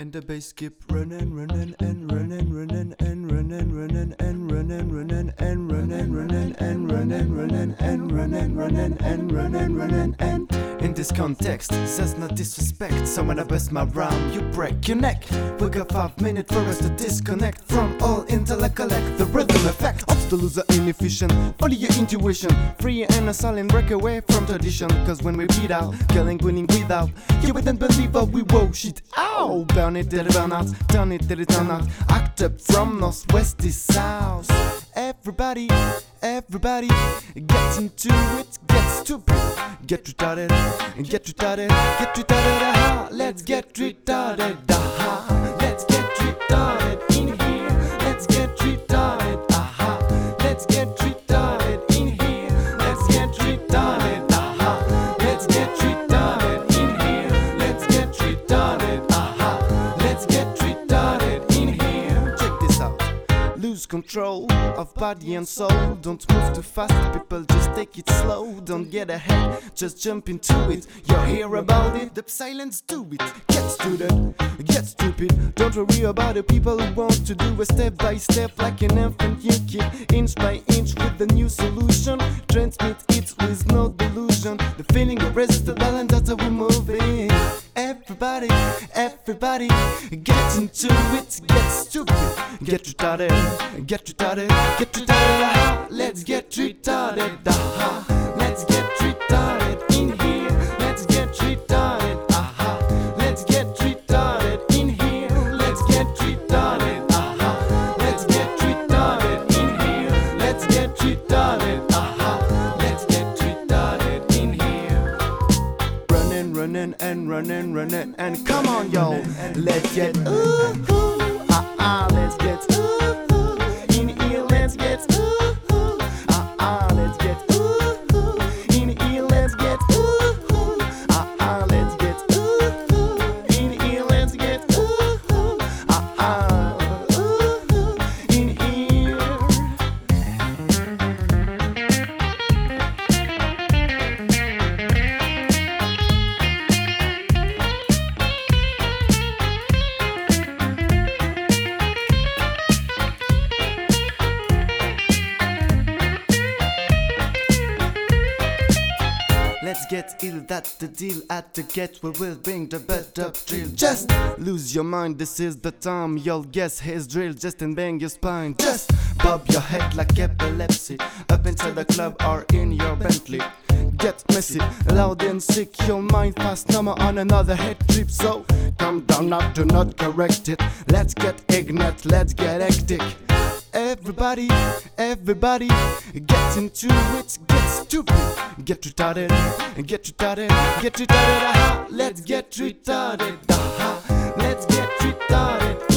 And the bass keep running, running, and running, running, and running, running, and running, running, and running, running, and running, running, and running, running, and running, running, and in this context, says no disrespect. So when I bust my rhyme, you break your neck. We got five minutes for us to disconnect from all intellect, collect the rhythm effect. Of the loser inefficient, follow your intuition. Free and a silent break away from tradition. Cause when we beat out, killing, winning without, you wouldn't believe what we whoa shit. Ow! Burn it till it burn out, turn it till it turn out. Act up from northwest to south. Everybody, everybody, get into it, gets stupid, get retarded, get retarded, get retarded, aha, let's get retarded, aha, lose control of body and soul. Don't move too fast, people just take it slow. Don't get ahead, just jump into it. You're here about it, the silence do it. Get student, get stupid. Don't worry about the people who want to do a step by step like an infant you kid. Inch by inch with the new solution. Transmit it with no delusion. The feeling irresistible and that's how we move it. Everybody, everybody, get into it, get stupid, get retarded, get retarded, get retarded, let's get retarded, aha, and running, running, and come on, yo, let's get ooh, ooh, ah, ah, let's get ooh, Let's get ill, that's the deal at the get we will bring the bed up drill. Just lose your mind, this is the time you'll guess his drill. Just and bang your spine, just bob your head like epilepsy. Up into the club or in your Bentley. Get messy, loud and sick, your mind fast number on another head trip. So calm down, not do not correct it. Let's get ignorant, let's get hectic. Everybody, everybody, get into it, get stupid, get retarded, get retarded, get retarded, aha, let's get retarded, aha, let's get retarded.